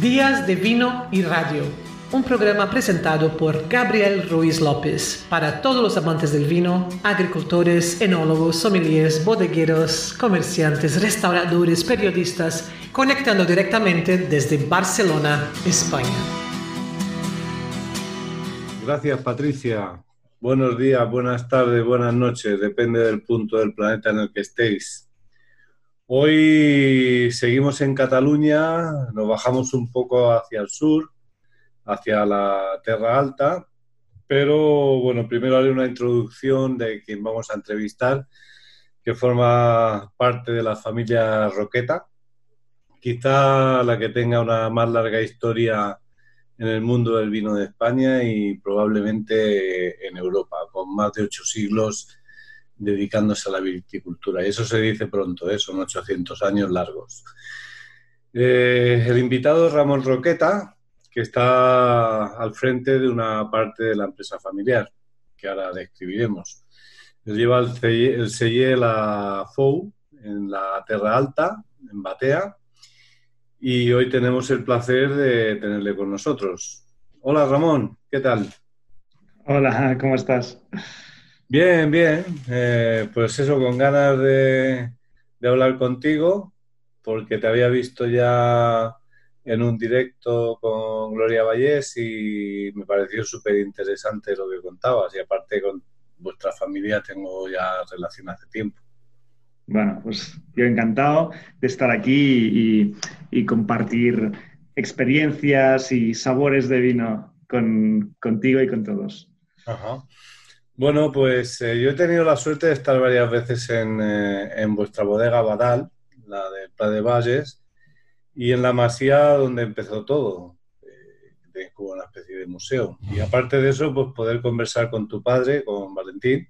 Días de Vino y Radio, un programa presentado por Gabriel Ruiz López para todos los amantes del vino, agricultores, enólogos, sommeliers, bodegueros, comerciantes, restauradores, periodistas, conectando directamente desde Barcelona, España. Gracias, Patricia. Buenos días, buenas tardes, buenas noches, depende del punto del planeta en el que estéis. Hoy seguimos en Cataluña, nos bajamos un poco hacia el sur, hacia la Tierra Alta, pero bueno, primero haré una introducción de quien vamos a entrevistar, que forma parte de la familia Roqueta, quizá la que tenga una más larga historia en el mundo del vino de España y probablemente en Europa, con más de ocho siglos dedicándose a la viticultura. Y eso se dice pronto, ¿eh? son 800 años largos. Eh, el invitado es Ramón Roqueta, que está al frente de una parte de la empresa familiar, que ahora describiremos. Él lleva el selle, la FOU en la Terra Alta, en Batea, y hoy tenemos el placer de tenerle con nosotros. Hola Ramón, ¿qué tal? Hola, ¿cómo estás? Bien, bien. Eh, pues eso, con ganas de, hablar contigo, porque te había visto ya en un directo con Gloria Vallés y me pareció súper interesante lo que contabas. Y aparte con vuestra familia tengo ya relación hace tiempo. Bueno, pues yo encantado de estar aquí y, compartir experiencias y sabores de vino con, contigo y con todos. Ajá. Bueno, pues eh, yo he tenido la suerte de estar varias veces en, eh, vuestra bodega Badal, la de Pla de Valles, y en la masía donde empezó todo, eh, como una especie de museo. Y aparte de eso, pues poder conversar con tu padre, con Valentín,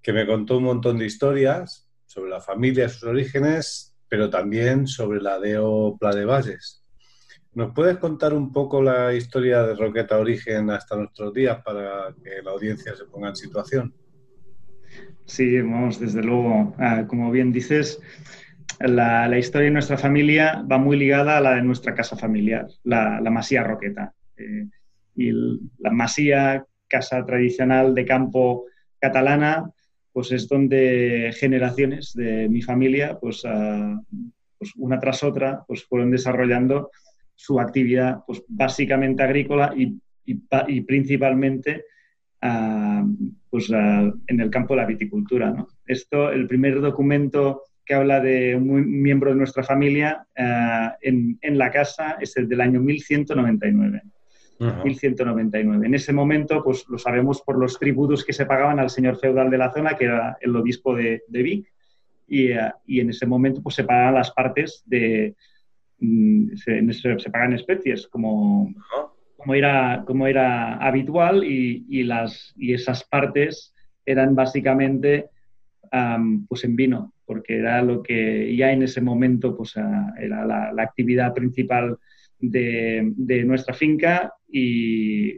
que me contó un montón de historias sobre la familia, sus orígenes, pero también sobre la DEO Pla de Valles. ¿Nos puedes contar un poco la historia de Roqueta Origen hasta nuestros días para que la audiencia se ponga en situación? Sí, vamos, desde luego. Ah, como bien dices, la, historia de nuestra familia va muy ligada a la de nuestra casa familiar, la, Masía Roqueta. Eh, y la Masía, casa tradicional de campo catalana, pues es donde generaciones de mi familia, pues, ah, pues una tras otra, pues fueron desarrollando su actividad pues, básicamente agrícola y, y, principalmente ah, pues, ah, en el campo de la viticultura. ¿no? Esto, el primer documento que habla de un miembro de nuestra familia ah, en, en, la casa es el del año 1199. 1199. En ese momento, pues lo sabemos por los tributos que se pagaban al señor feudal de la zona, que era el obispo de, de Vic, y, y, en ese momento pues, se pagaban las partes de, Mm, se, pagan especies como, como, era, como era habitual y, las, y esas partes eran básicamente pues en vino, porque era lo que ya en ese momento pues, era la, actividad principal de, nuestra finca y,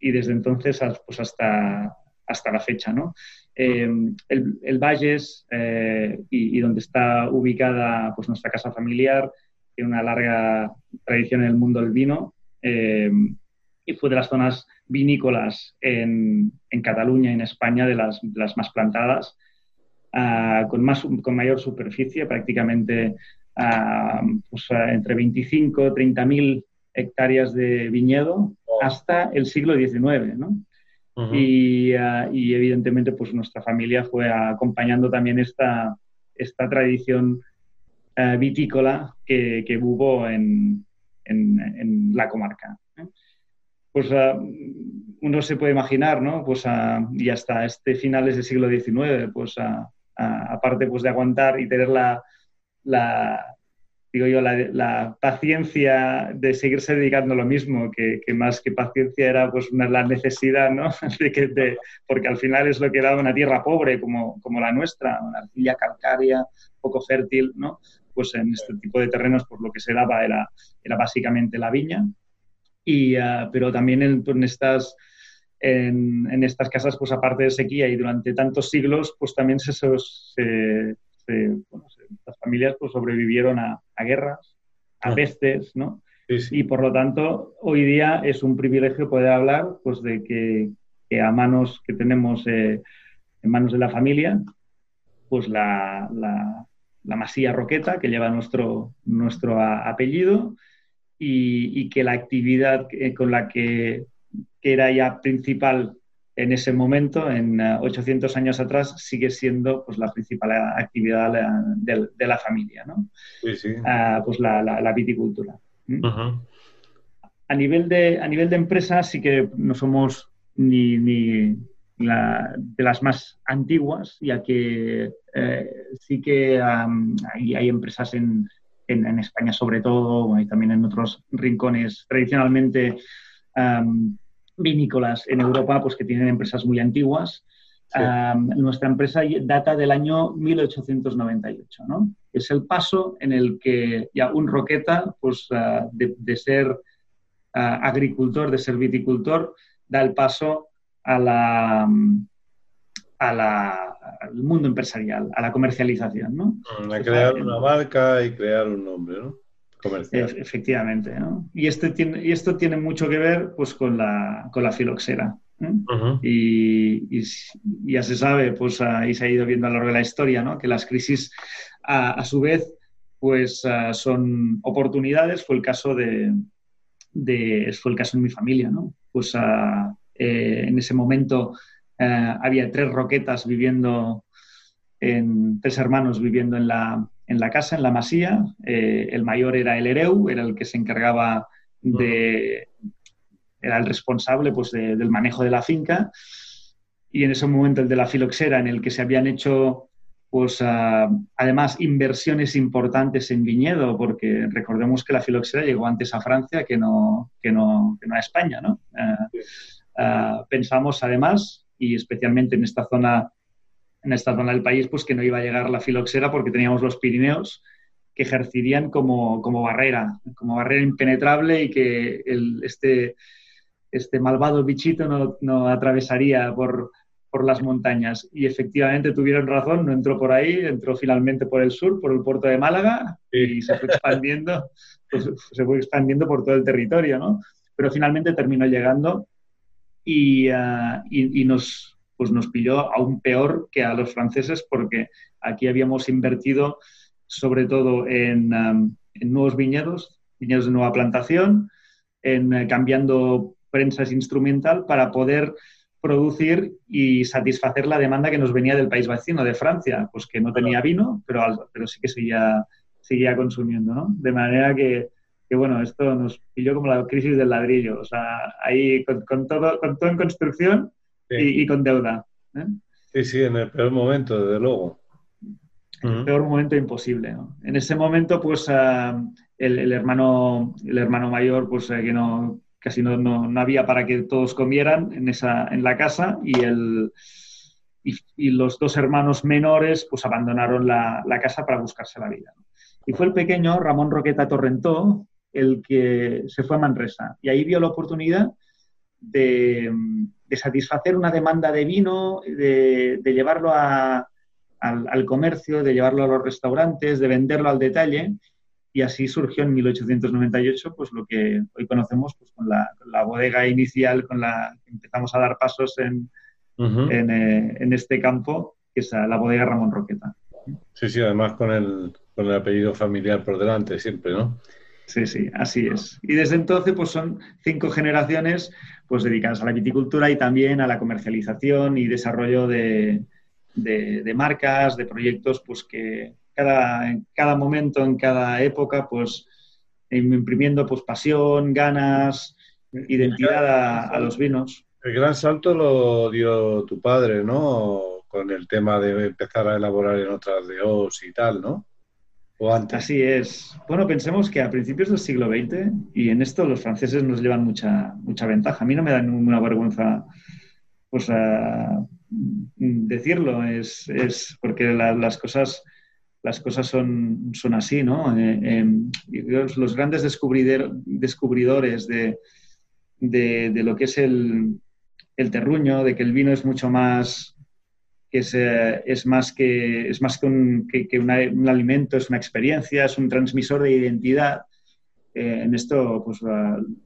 y, desde entonces pues hasta, hasta la fecha. ¿no? Em, el, el, Valles eh, y, y, donde está ubicada pues, nuestra casa familiar tiene una larga tradición en el mundo del vino eh, y fue de las zonas vinícolas en, en Cataluña y en España de las, las más plantadas, ah, con, más, con mayor superficie, prácticamente ah, pues, ah, entre 25 y 30 mil hectáreas de viñedo hasta el siglo XIX. ¿no? y, y, evidentemente pues nuestra familia fue acompañando también esta, esta tradición eh, vitícola que, hubo en, la comarca. Pues eh, uno se puede imaginar, ¿no? Pues, y hasta este finales del siglo XIX, pues aparte pues, de aguantar y tener la, digo yo, la, paciencia de seguirse dedicando a lo mismo, que, más que paciencia era pues una, la necesidad, ¿no? De porque al final es lo que da una tierra pobre como, como la nuestra, una arcilla calcárea, poco fértil, ¿no? Pues en este tipo de terrenos por lo que se daba era, era básicamente la viña, y, ah, pero también en, estas, en, estas casas, pues aparte de sequía y durante tantos siglos, pues también se, las familias pues sobrevivieron a, guerras, a pestes, ¿no? Y por lo tanto, hoy día es un privilegio poder hablar pues, de que, a manos que tenemos eh, en manos de la familia, pues la, la, masía Roqueta, que lleva nuestro, nuestro apellido, y, que la actividad con la que, que, era ya principal en ese momento, en 800 años atrás, sigue siendo pues, la principal actividad de, de la familia, ¿no? Sí, sí. Ah, pues la, la viticultura. A nivel, de, a nivel de empresa sí que no somos ni, ni de las más antiguas, ya que eh, sí que hay, empresas en, en, España sobre todo, y también en otros rincones tradicionalmente vinícolas en Europa, pues que tienen empresas muy antiguas. nuestra empresa data del año 1898, ¿no? es el paso en el que ya un roqueta, pues ah, de, ser ah, agricultor, de ser viticultor, da el paso a la, a la, al mundo empresarial, a la comercialización. ¿no? Mm, a crear una marca y crear un nombre, ¿no? Comercial. Efectivamente, ¿no? Y, este tiene, y esto tiene mucho que ver pues, con, la, con la filoxera. ¿eh? y, ya se sabe, pues ahí se ha ido viendo a lo largo de la historia, ¿no? que las crisis a, su vez, pues son oportunidades. Fue el caso de, fue el caso en mi familia, ¿no? Pues ah, eh, en ese momento eh, había tres roquetas viviendo, en, tres hermanos viviendo en la, en la casa, en la masía. Eh, el mayor era el Ereu, era el que se encargaba de, era el responsable pues, del manejo de la finca. Y en ese momento el de la filoxera, en el que se habían hecho pues ah, además inversiones importantes en viñedo, porque recordemos que la filoxera llegó antes a Francia que no, que no, a España, ¿no? Ah, ah, pensamos además, y especialmente en esta zona en esta zona del país, pues que no iba a llegar la filoxera porque teníamos los Pirineos que ejercerían como, barrera, como barrera impenetrable y que este, este malvado bichito no, no atravesaría por, por las montañas. Y efectivamente tuvieron razón, no entró por ahí, entró finalmente por el sur, por el puerto de Málaga, y se fue expandiendo, pues, se fue expandiendo por todo el territorio, ¿no? Pero finalmente terminó llegando y, ah, y, nos, pues nos pilló aún peor que a los franceses porque aquí habíamos invertido sobre todo en, en nuevos viñedos, viñedos de nueva plantación, en eh, cambiando prensas instrumental para poder producir y satisfacer la demanda que nos venía del país vecino, de Francia, pues que no tenía vino, pero, pero sí que seguía, seguía consumiendo, ¿no? De manera que, que, bueno, esto nos pilló como la crisis del ladrillo, o sea, ahí con, todo, con todo en construcción y, con deuda. ¿eh? Sí, sí, en el peor momento, desde luego. El peor momento imposible, ¿no? En ese momento, pues, ah, el, el, hermano, el hermano mayor, pues, eh, que no casi no, no, había para que todos comieran en, esa, en la casa y, el, y, los dos hermanos menores pues abandonaron la, la, casa para buscarse la vida. Y fue el pequeño Ramón Roqueta Torrentó el que se fue a Manresa y ahí vio la oportunidad de, de satisfacer una demanda de vino, de, de llevarlo a, al, al, comercio, de llevarlo a los restaurantes, de venderlo al detalle y así surgió en 1898 pues lo que hoy conocemos pues, con, la, bodega inicial con la que empezamos a dar pasos en, eh, en, este campo, que es la bodega Ramón Roqueta. Sí, sí, además con el, con el apellido familiar por delante siempre, ¿no? Sí, sí, así es. Y desde entonces pues son cinco generaciones pues dedicadas a la viticultura y también a la comercialización y desarrollo de, de, marcas, de proyectos pues que, en cada momento, en cada época, pues imprimiendo pues pasión, ganas, identidad a, los vinos. El gran salto lo dio tu padre, ¿no? Con el tema de empezar a elaborar en otras de os y tal, ¿no? Así es. Bueno, pensemos que a principios del siglo XX, y en esto los franceses nos llevan mucha, mucha ventaja. A mí no me da ninguna vergüenza pues, decirlo, es, es porque las cosas las cosas son, son así, ¿no? Eh, em, los grandes descubridores de, de, lo que es el, el, terruño, de que el vino es mucho más que es, eh, es más que, es más que, un, que, un alimento, es una experiencia, es un transmisor de identidad. eh, en esto, pues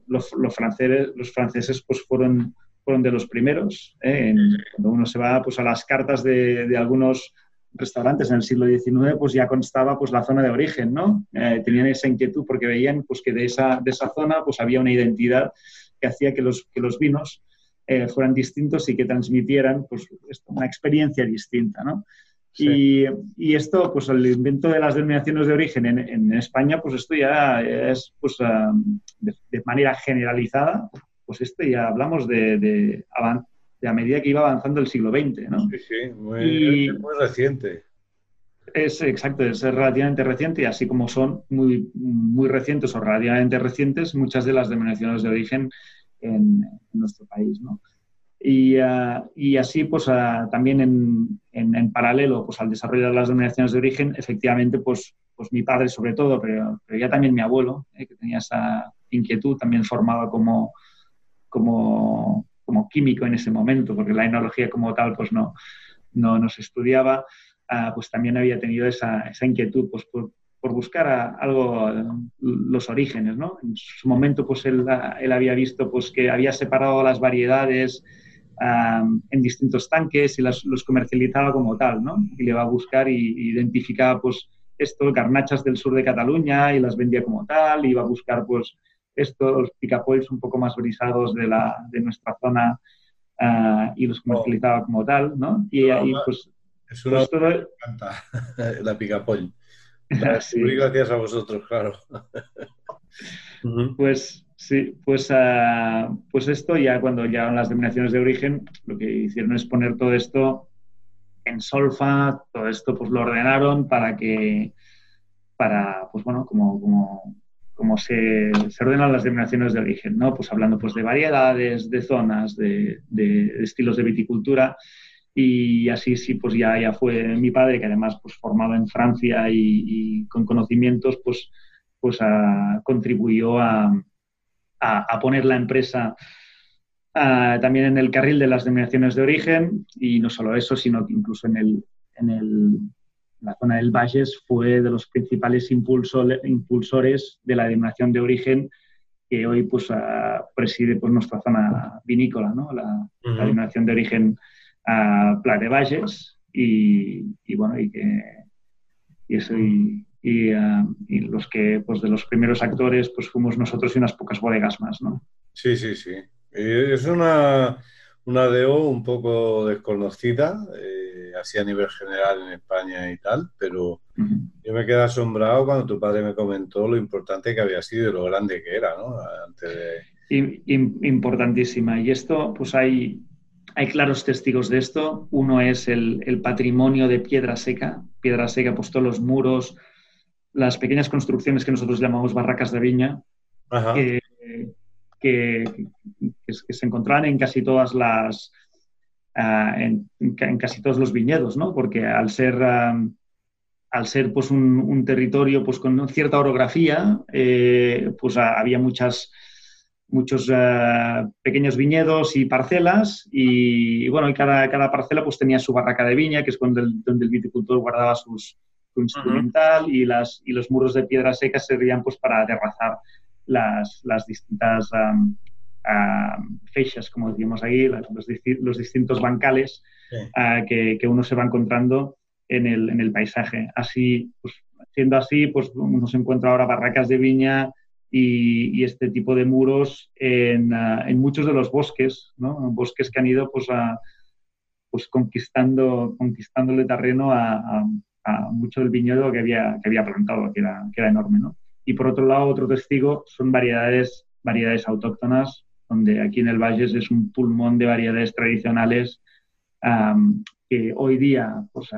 los, franceses, los franceses pues, fueron, fueron de los primeros. ¿eh? cuando uno se va pues, a las cartas de, de, algunos restaurantes en el siglo XIX, pues ya constaba pues, la zona de origen, ¿no? Tenían esa inquietud porque veían pues, que de esa, de esa zona pues, había una identidad que hacía que los, que los vinos fueran distintos y que transmitieran pues, una experiencia distinta, ¿no? Y, esto, pues el invento de las denominaciones de origen en, España, pues esto ya es, pues de, manera generalizada, pues esto ya hablamos de, de, a medida que iba avanzando el siglo XX, ¿no? Sí, sí, muy, muy reciente. Es exacto, es relativamente reciente y así como son muy, muy recientes o relativamente recientes muchas de las denominaciones de origen en, en nuestro país, ¿no? Y, eh, y así, pues eh, también en, en, paralelo pues, al desarrollo de las denominaciones de origen, efectivamente, pues, pues mi padre sobre todo, pero, pero ya también mi abuelo, eh, que tenía esa inquietud, también formaba como, como, como, químico en ese momento, porque la enología como tal pues no, no, nos estudiaba, pues también había tenido esa, esa inquietud pues, por, por buscar algo, los orígenes, ¿no? En su momento, pues él, él había visto pues, que había separado las variedades en distintos tanques y los comercializaba como tal, ¿no? Y le va a buscar y, identificaba, pues, esto, garnachas del sur de Cataluña y las vendía como tal, y iba a buscar, pues, estos picapolls un poco más brisados de, la, de nuestra zona ah, y los comercializaba como tal, ¿no? Y ahí, pues... Es una pues, me encanta, la picapoll. sí. Gracias a vosotros, claro. Pues Sí, pues, uh, pues esto ya cuando llegaron las denominaciones de origen, lo que hicieron es poner todo esto en solfa, todo esto pues lo ordenaron para que, para, pues bueno, como, como, como se, se, ordenan las denominaciones de origen, ¿no? Pues hablando pues de variedades, de zonas, de, de, estilos de viticultura y así sí, pues ya, ya fue mi padre, que además pues formado en Francia y, y con conocimientos, pues, pues uh, contribuyó a a, poner la empresa ah, también en el carril de las denominaciones de origen y no solo eso, sino que incluso en, el, en el, la zona del Valles fue de los principales impulsores de la denominación de origen que hoy pues, preside pues, nuestra zona vinícola, ¿no? la, denominación de origen a Pla de Valles y, bueno, y que y eso y, eh, y, los que, pues de los primeros actores, pues fuimos nosotros y unas pocas bodegas más, ¿no? Sí, sí, sí. Es una, una DO un poco desconocida, eh, así a nivel general en España y tal, pero yo me quedé asombrado cuando tu padre me comentó lo importante que había sido y lo grande que era, ¿no? Antes de... Importantísima. Y esto, pues hay, hay claros testigos de esto. Uno es el, el, patrimonio de piedra seca. Piedra seca, pues todos los muros, las pequeñas construcciones que nosotros llamamos barracas de viña, que, que, se encontraban en casi todas las, ah, en, casi todos los viñedos, ¿no? Porque al ser, al ser pues un, territorio pues con cierta orografía, eh, pues ah, había muchas muchos ah, pequeños viñedos y parcelas y, bueno, y cada, cada parcela pues tenía su barraca de viña, que es donde donde el viticultor guardaba sus, instrumental y, las, y los muros de piedra seca servían pues, para aterrazar las, las distintas fechas, como decimos ahí, los, los, distintos bancales ah, que, que, uno se va encontrando en el, en el paisaje. Así, pues, siendo así, pues uno se encuentra ahora barracas de viña y, y este tipo de muros en, ah, en, muchos de los bosques, ¿no? bosques que han ido pues, a, pues conquistando, conquistándole terreno a, mucho del viñedo que había, que había plantado, que era, que era enorme. ¿no? Y por otro lado, otro testigo son variedades, variedades autóctonas, donde aquí en el Valles es un pulmón de variedades tradicionales que hoy día pues,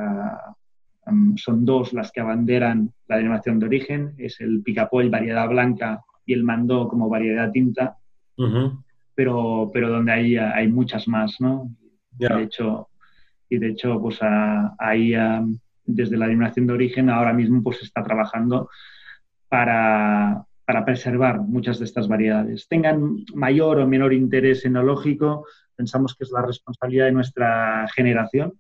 son dos las que abanderan la denominación de origen, es el picapoll variedad blanca y el mandó como variedad tinta, pero, pero donde hay, hay muchas más, ¿no? De hecho, y de hecho, pues ahí desde la denominación de origen ahora mismo pues está trabajando para, para, preservar muchas de estas variedades. Tengan mayor o menor interés enológico, pensamos que es la responsabilidad de nuestra generación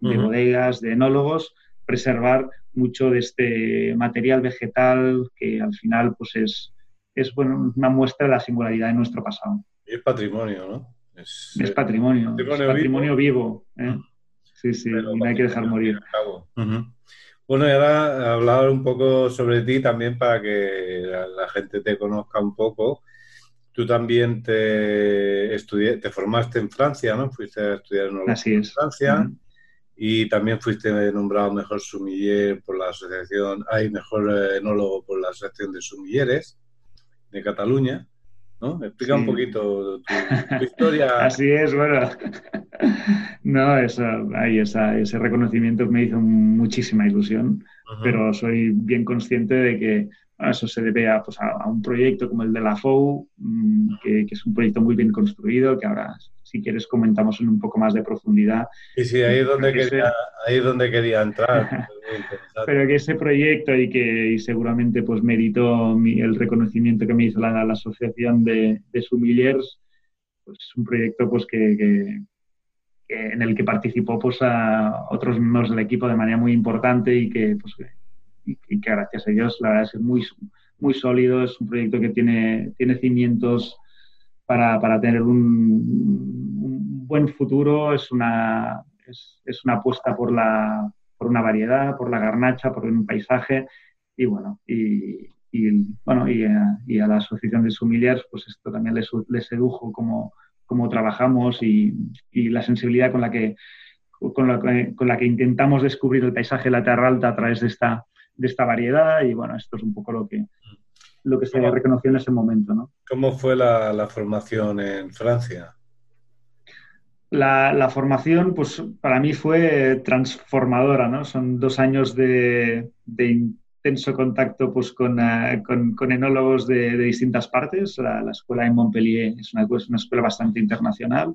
de bodegas, de enólogos, preservar mucho de este material vegetal que al final pues es, es bueno, una muestra de la singularidad de nuestro pasado. Y es patrimonio, ¿no? Es, patrimonio, patrimonio, vivo. ¿eh? Sí, sí, y no hay que dejar morir. Bueno, y ahora hablar un poco sobre ti también para que la, gente te conozca un poco. Tú también te, estudié, te formaste en Francia, ¿no? Fuiste a estudiar en Francia. Y también fuiste nombrado mejor sumiller por la asociación, hay mejor eh, enólogo por la asociación de sumilleres de Cataluña. ¿no? Explica un poquito tu, historia. Así es, bueno. no, ese reconocimiento me hizo muchísima ilusión, pero soy bien consciente de que eso se debe a, pues, a, un proyecto como el de la FOU, mm, que, que, es un proyecto muy bien construido, que ahora si quieres comentamos en un poco más de profundidad. Sí, sí, ahí es donde, quería, ahí es donde quería entrar. Pero que ese proyecto y que seguramente pues meditó el reconocimiento que me hizo la, asociación de, de Sumillers, pues es un proyecto pues que, en el que participó pues a otros miembros del equipo de manera muy importante y que pues y, que gracias a ellos la verdad es muy muy sólido es un proyecto que tiene tiene cimientos para, para tener un, buen futuro. Es una, es, es, una apuesta por, la, por una variedad, por la garnacha, por un paisaje y bueno, y, y bueno, y a, y a, la asociación de sumillers, pues esto también les, les sedujo cómo, cómo trabajamos y, y, la sensibilidad con la que con la, con la que intentamos descubrir el paisaje de la Tierra Alta a través de esta, de esta variedad y bueno, esto es un poco lo que, lo que se reconoció en ese momento. ¿no? ¿Cómo fue la, formación en Francia? La, formación, pues para mí fue transformadora, ¿no? Son dos años de, intenso contacto pues, con, eh, enólogos de, distintas partes. La, escuela en Montpellier es una, una escuela bastante internacional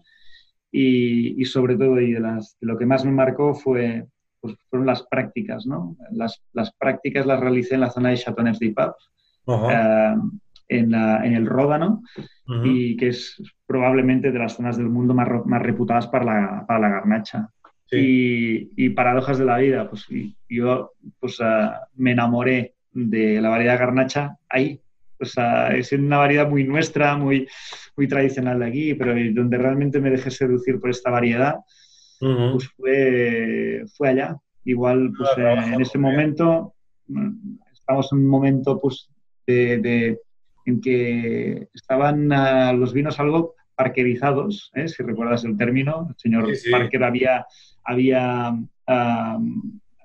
y, sobre todo, y de, lo que más me marcó fue, pues, fueron las prácticas, ¿no? Las, las prácticas las realicé en la zona de Châteauneuf-du-Pape, eh, en, en, el Ródano y que es probablemente de las zonas del mundo más, más reputadas para la, para la garnacha. Y, y, paradojas de la vida, pues yo pues, eh, me enamoré de la variedad garnacha ahí. Pues, es una variedad muy nuestra, muy, muy tradicional de aquí, pero donde realmente me dejé seducir por esta variedad, pues fue, fue allá. Igual, pues eh, en ese momento, mm, estamos en un momento pues, de, en que estaban los vinos algo parquerizados, ¿eh? si recuerdas el término. El señor Parker había, había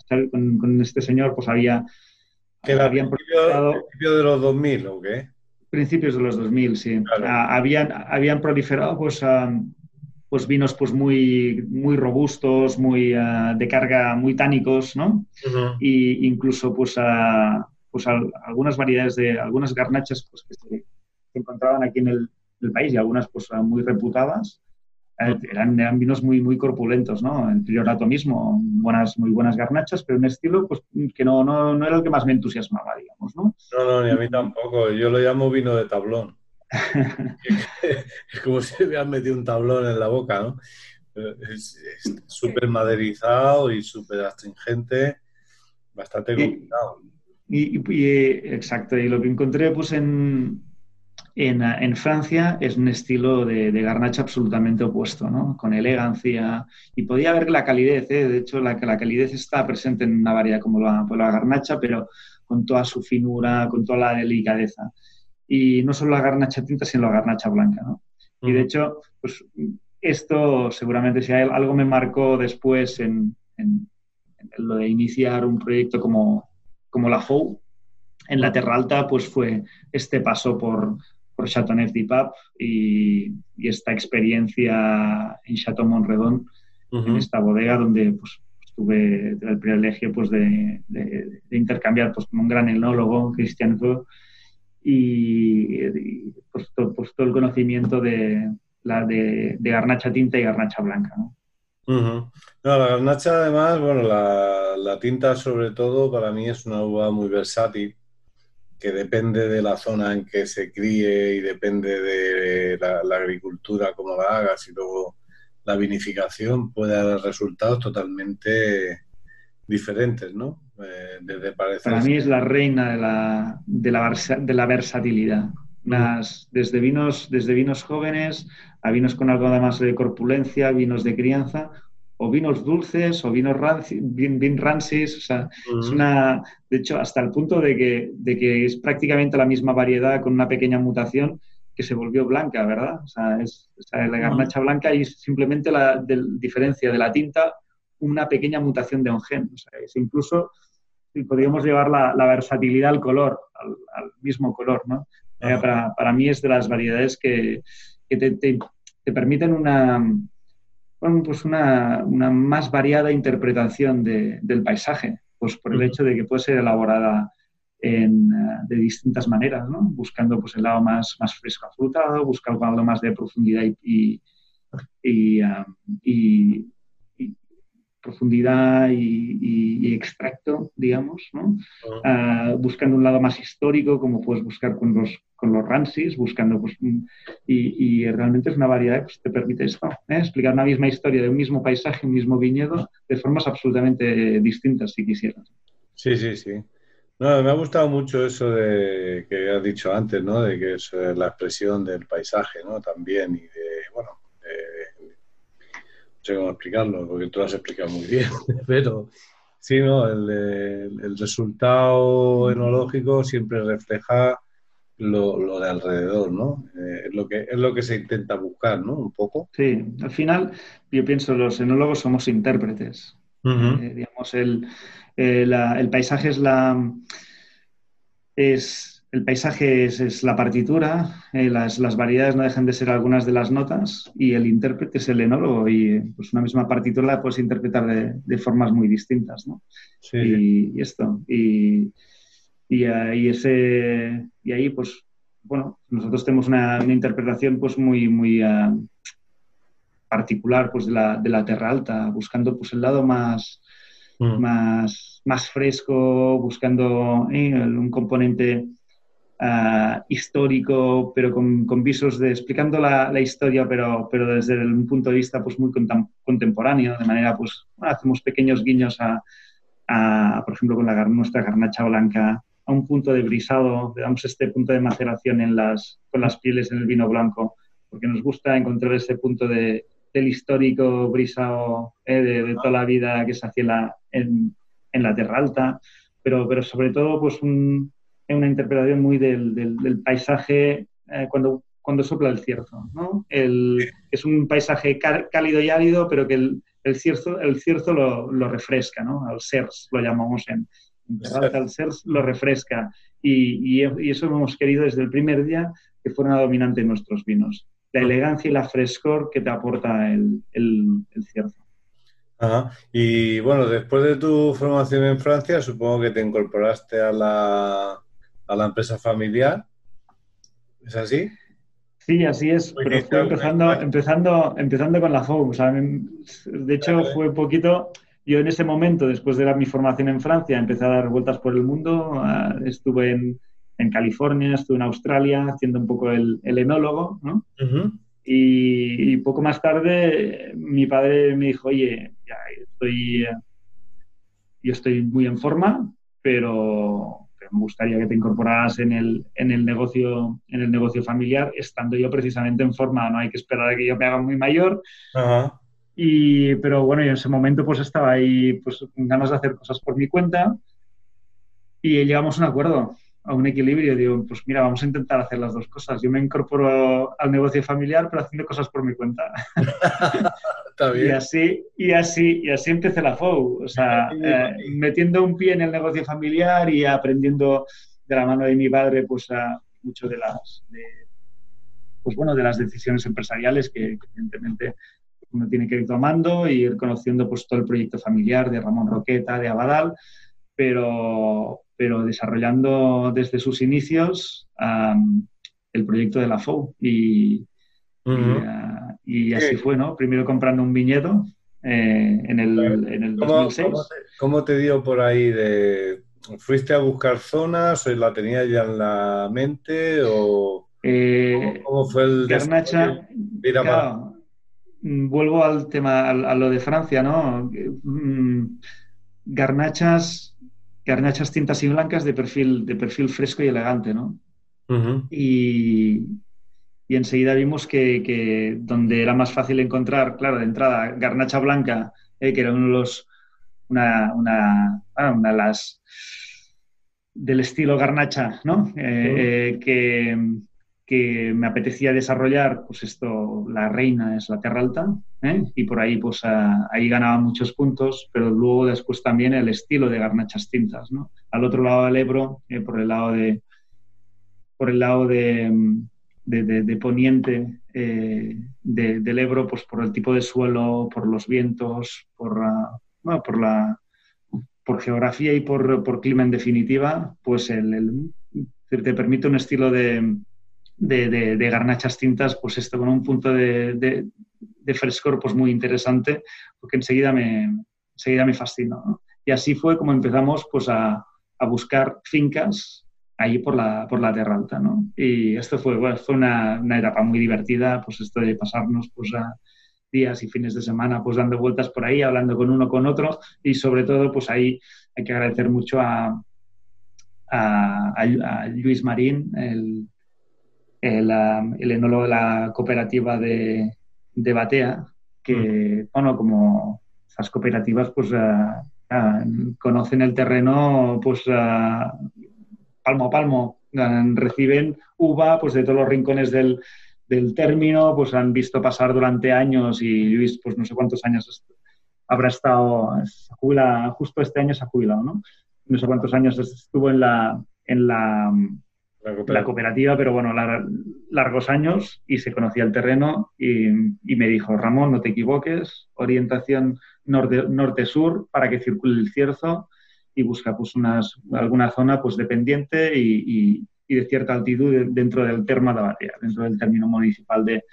con, este señor, pues había... ¿Que habían principio, de los 2000 o qué? Principios de los 2000, sí. habían, habían proliferado pues, pues vinos pues muy, muy robustos, muy de carga, muy tánicos, ¿no? Y incluso pues a pues algunas variedades de algunas garnachas pues, que se, encontraban aquí en el, país y algunas pues muy reputadas. Eh, eran, eran, vinos muy, muy corpulentos, ¿no? El priorato mismo, buenas, muy buenas garnachas, pero un estilo pues, que no, no, no era el que más me entusiasmaba, digamos, ¿no? No, no, ni a mí tampoco. Yo lo llamo vino de tablón. Es como si me hubieran metido un tablón en la boca, ¿no? Es súper maderizado y súper astringente, bastante complicado. Y, exacto, y lo que encontré pues, en, en, Francia es un estilo de, garnacha absolutamente opuesto, ¿no? con elegancia. Y podía ver la calidez, ¿eh? de hecho, la, la calidez está presente en una variedad como la, la garnacha, pero con toda su finura, con toda la delicadeza. Y no solo la garnacha tinta, sino la garnacha blanca. ¿no? Y de hecho, pues esto seguramente si algo me marcó después en, en, lo de iniciar un proyecto como, como la FOU, en la Terra Alta, pues fue este paso por, por Chateauneuf du y, y, esta experiencia en Chateau Montredon, en esta bodega donde pues, tuve el privilegio pues, de, de, intercambiar pues, con un gran enólogo, Christian y, pues, pues, todo, el conocimiento de, la, de, garnacha tinta y garnacha blanca. ¿no? la garnacha además, bueno, la, tinta sobre todo para mí es una uva muy versátil que depende de la zona en que se críe y depende de la, agricultura, cómo la hagas y luego la vinificación puede dar resultados totalmente diferentes, ¿no? Eh, desde Para mí es la reina de la, de la, de la versatilidad. desde, vinos, desde vinos jóvenes a vinos con algo más de corpulencia, vinos de crianza, o vinos dulces o vinos rancis, vin, rancis. O sea, es una, de hecho, hasta el punto de que, de que es prácticamente la misma variedad con una pequeña mutación que se volvió blanca, ¿verdad? O sea, es la garnacha blanca y simplemente la diferencia de la tinta una pequeña mutación de un gen. O sea, es incluso podríamos llevar la, versatilidad al color, al, mismo color, ¿no? Eh, para, para, mí es de las variedades que, que te, te, permiten una, pues una, una, más variada interpretación de, del paisaje, pues por el hecho de que puede ser elaborada en, eh, de distintas maneras, ¿no? buscando pues, el lado más, más fresco afrutado, buscando algo más de profundidad y, y, y, profundidad y, extracto, digamos, ¿no? Ah, buscando un lado más histórico, como puedes buscar con los, con los rancis, buscando, pues, y, realmente es una variedad que te permite esto, ¿eh? explicar una misma historia de un mismo paisaje, un mismo viñedo, de formas absolutamente distintas, si quisieras. Sí, sí, sí. No, me ha gustado mucho eso de que has dicho antes, ¿no? De que es eh, la expresión del paisaje, ¿no? También y de, sé cómo explicarlo, porque tú lo has explicado muy bien, pero sí, ¿no? El, resultado enológico siempre refleja lo, de alrededor, ¿no? Eh, es, lo que, es lo que se intenta buscar, ¿no? Un poco. Sí, al final yo pienso los enólogos somos intérpretes. Eh, digamos, el, eh, el, paisaje es la... Es, el paisaje es, la partitura, eh, las, variedades no dejan de ser algunas de las notas y el intérprete es el enólogo y pues una misma partitura la puedes interpretar de, formas muy distintas, ¿no? Sí. Y, esto, y, y, ese, y ahí pues, bueno, nosotros tenemos una, interpretación pues muy, muy ah, particular pues de la, de la Terra Alta, buscando pues el lado más, mm. más, más fresco, buscando eh, un componente Ah, histórico, pero con, visos de explicando la, historia, pero, pero desde un punto de vista pues, muy contemporáneo, de manera, pues, hacemos pequeños guiños a, por ejemplo, con la, nuestra garnacha blanca, a un punto de brisado, le damos este punto de maceración en las, con las pieles en el vino blanco, porque nos gusta encontrar ese punto de, del histórico brisado eh, de, toda la vida que se hacía en, en la Terra Alta, pero, pero sobre todo pues un, es una interpretación muy del, del, paisaje eh, cuando, cuando sopla el cierzo. ¿no? El, es un paisaje cálido y árido, pero que el, el cierzo, el cierzo lo, lo refresca, ¿no? al SERS lo llamamos en, en el SERS lo refresca. Y, y, eso hemos querido desde el primer día que fuera una dominante en nuestros vinos. La elegancia y la frescor que te aporta el, el, el cierzo. Y bueno, después de tu formación en Francia, supongo que te incorporaste a la, a la empresa familiar. ¿Es así? Sí, así es, pero fue empezando, empezando, empezando con la FOU. de hecho, fue un poquito, yo en ese momento, después de mi formación en Francia, empecé a dar vueltas por el mundo. Estuve en, California, estuve en Australia haciendo un poco el, enólogo, ¿no? y, poco más tarde mi padre me dijo, oye, ya estoy, yo estoy muy en forma, pero me gustaría que te incorporaras en el, en el, negocio, en el negocio familiar, estando yo precisamente en forma, no hay que esperar a que yo me haga muy mayor. Y, pero bueno, yo en ese momento pues estaba ahí pues, con ganas de hacer cosas por mi cuenta y llegamos a un acuerdo, a un equilibrio. Digo, pues mira, vamos a intentar hacer las dos cosas. Yo me incorporo al negocio familiar, pero haciendo cosas por mi cuenta. Y así, y así, y así empecé la FOU, o sea, eh, metiendo un pie en el negocio familiar y aprendiendo de la mano de mi padre, pues, a mucho de las, pues bueno, de las decisiones empresariales que, evidentemente uno tiene que ir tomando y ir conociendo pues todo el proyecto familiar de Ramón Roqueta, de Abadal, pero, pero desarrollando desde sus inicios el proyecto de la FOU y, y así fue, ¿no? Primero comprando un viñedo eh, en, el, en, el, 2006. ¿cómo te, dio por ahí de... ¿Fuiste a buscar zonas o la tenías ya en la mente o eh, ¿cómo, fue el Garnacha? Mm, vuelvo al tema, a, lo de Francia, ¿no? Mm, garnachas, garnachas tintas y blancas de perfil, de perfil fresco y elegante, ¿no? y, y, enseguida vimos que, donde era más fácil encontrar, claro, de entrada, garnacha blanca, eh, que era uno de los, una, una, ah, una de las del estilo garnacha, ¿no? Eh, eh, que, que, me apetecía desarrollar, pues esto, la reina es la Terra Alta, ¿eh? y por ahí, pues ahí ganaba muchos puntos, pero luego después también el estilo de garnachas tintas, ¿no? Al otro lado del Ebro, por el lado de, por el lado de, de, poniente del Ebro, pues por el tipo de suelo, por los vientos, por, bueno, por la por geografía y por, clima en definitiva, pues el, te permite un estilo de, garnachas tintas, pues esto con un punto de, frescor pues muy interesante, porque enseguida me, enseguida me fascinó. Y así fue como empezamos pues a, buscar fincas ahí por la, por la Terra Alta, ¿no? Y esto fue, una, etapa muy divertida, pues esto de pasarnos pues a, días y fines de semana pues dando vueltas por ahí, hablando con uno con otro y sobre todo pues ahí hay que agradecer mucho a, a, Luis Marín, el, el, el, enólogo de la cooperativa de, de Batea, que mm. bueno, como esas cooperativas pues conocen el terreno pues palmo a palmo, reciben uva pues de todos los rincones del, del término, pues han visto pasar durante años y Luis, pues no sé cuántos años habrá estado, jubila, justo este año se ha jubilado, ¿no? No sé cuántos años estuvo en la, en la, la cooperativa. pero bueno, largos años y se conocía el terreno y, y, me dijo, Ramón, no te equivoques, orientación norte-sur para que circule el cierzo y busca pues unas, alguna zona pues dependiente y, y de cierta altitud dentro del terma de Batea, dentro del término municipal de,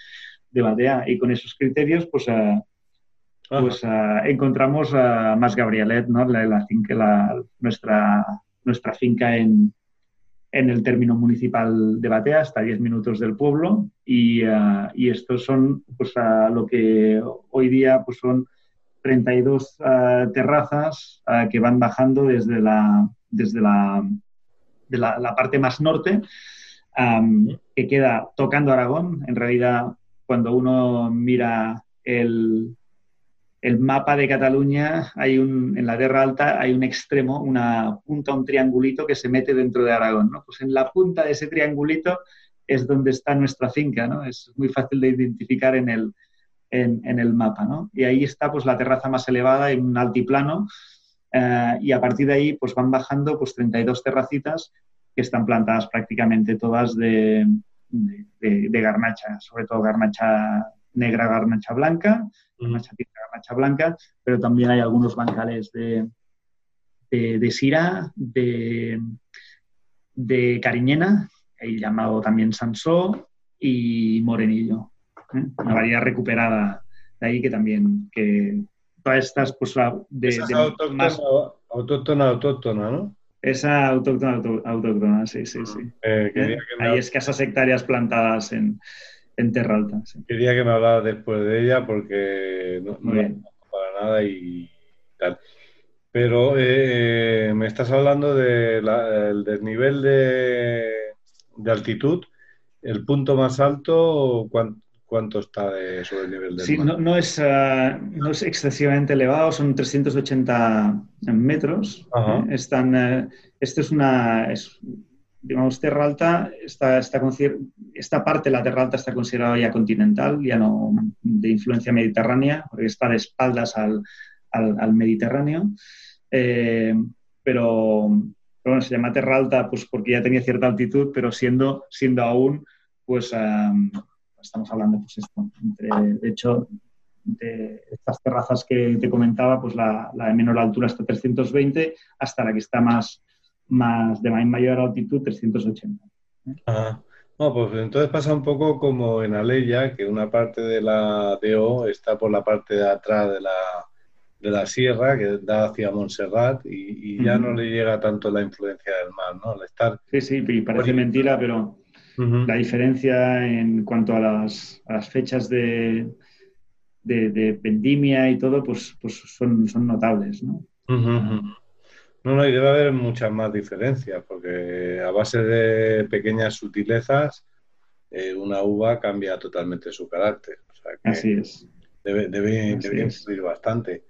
de Batea. Y con esos criterios, pues, uh, pues uh, encontramos a Más Gabrielet, ¿no? la, la, la, nuestra, nuestra finca en, en el término municipal de Batea, hasta 10 minutos del pueblo. Y, uh, y estos son pues, lo que hoy día pues, son 32 terrazas que van bajando desde la, desde la de la, parte más norte, que queda tocando Aragón. En realidad, cuando uno mira el, el mapa de Cataluña, hay un, en la Terra Alta hay un extremo, una punta, un triangulito que se mete dentro de Aragón. ¿no? Pues en la punta de ese triangulito es donde está nuestra finca, ¿no? Es muy fácil de identificar en el, en, el mapa, ¿no? Y ahí está pues la terraza más elevada en un altiplano eh, y a partir de ahí pues van bajando pues 32 terracitas que están plantadas prácticamente todas de, de, garnacha, sobre todo garnacha negra, garnacha blanca, garnacha garnacha blanca, pero también hay algunos bancales de, de, de Sira, de, de Cariñena, llamado también Sansó, y Morenillo. ¿eh? Una variedad recuperada de ahí que también, que todas estas, pues, de, Esa de autóctona, autóctona, autóctona, ¿no? Esa autóctona, autóctona, sí, sí, sí. Eh, ¿Eh? Hay escasas hectáreas plantadas en, en Terra Alta. Quería que me hablara después de ella porque no, no la para nada y tal. Pero eh, me estás hablando del de desnivel de, de altitud. ¿El punto más alto, ¿cuánto, ¿Cuánto está de, sobre el nivel del sí, mar? No, no, es, uh, no es excesivamente elevado, son 380 metros. Eh, están, uh, esto es una, es, digamos, Terra Alta, está, esta parte de la Terra Alta está considerada ya continental, ya no de influencia mediterránea, porque está de espaldas al, al, Mediterráneo. Eh, pero, bueno, se llama Terra Alta pues porque ya tenía cierta altitud, pero siendo, siendo aún pues... Estamos hablando, pues de hecho, de estas terrazas que te comentaba, pues la, de menor altura está 320 hasta la que está más, más de mayor altitud, 380. Ah, no, pues entonces pasa un poco como en Aleya, que una parte de la DO está por la parte de atrás de la, de la sierra, que da hacia Montserrat, y, ya no le llega tanto la influencia del mar, ¿no? Al estar... Sí, sí, parece mentira, pero la diferencia en cuanto a las, fechas de, de, vendimia y todo, pues, pues son, son notables, ¿no? No, no, debe haber muchas más diferencias, porque a base de pequeñas sutilezas, eh, una uva cambia totalmente su carácter. Así es. Debe, debe, influir bastante.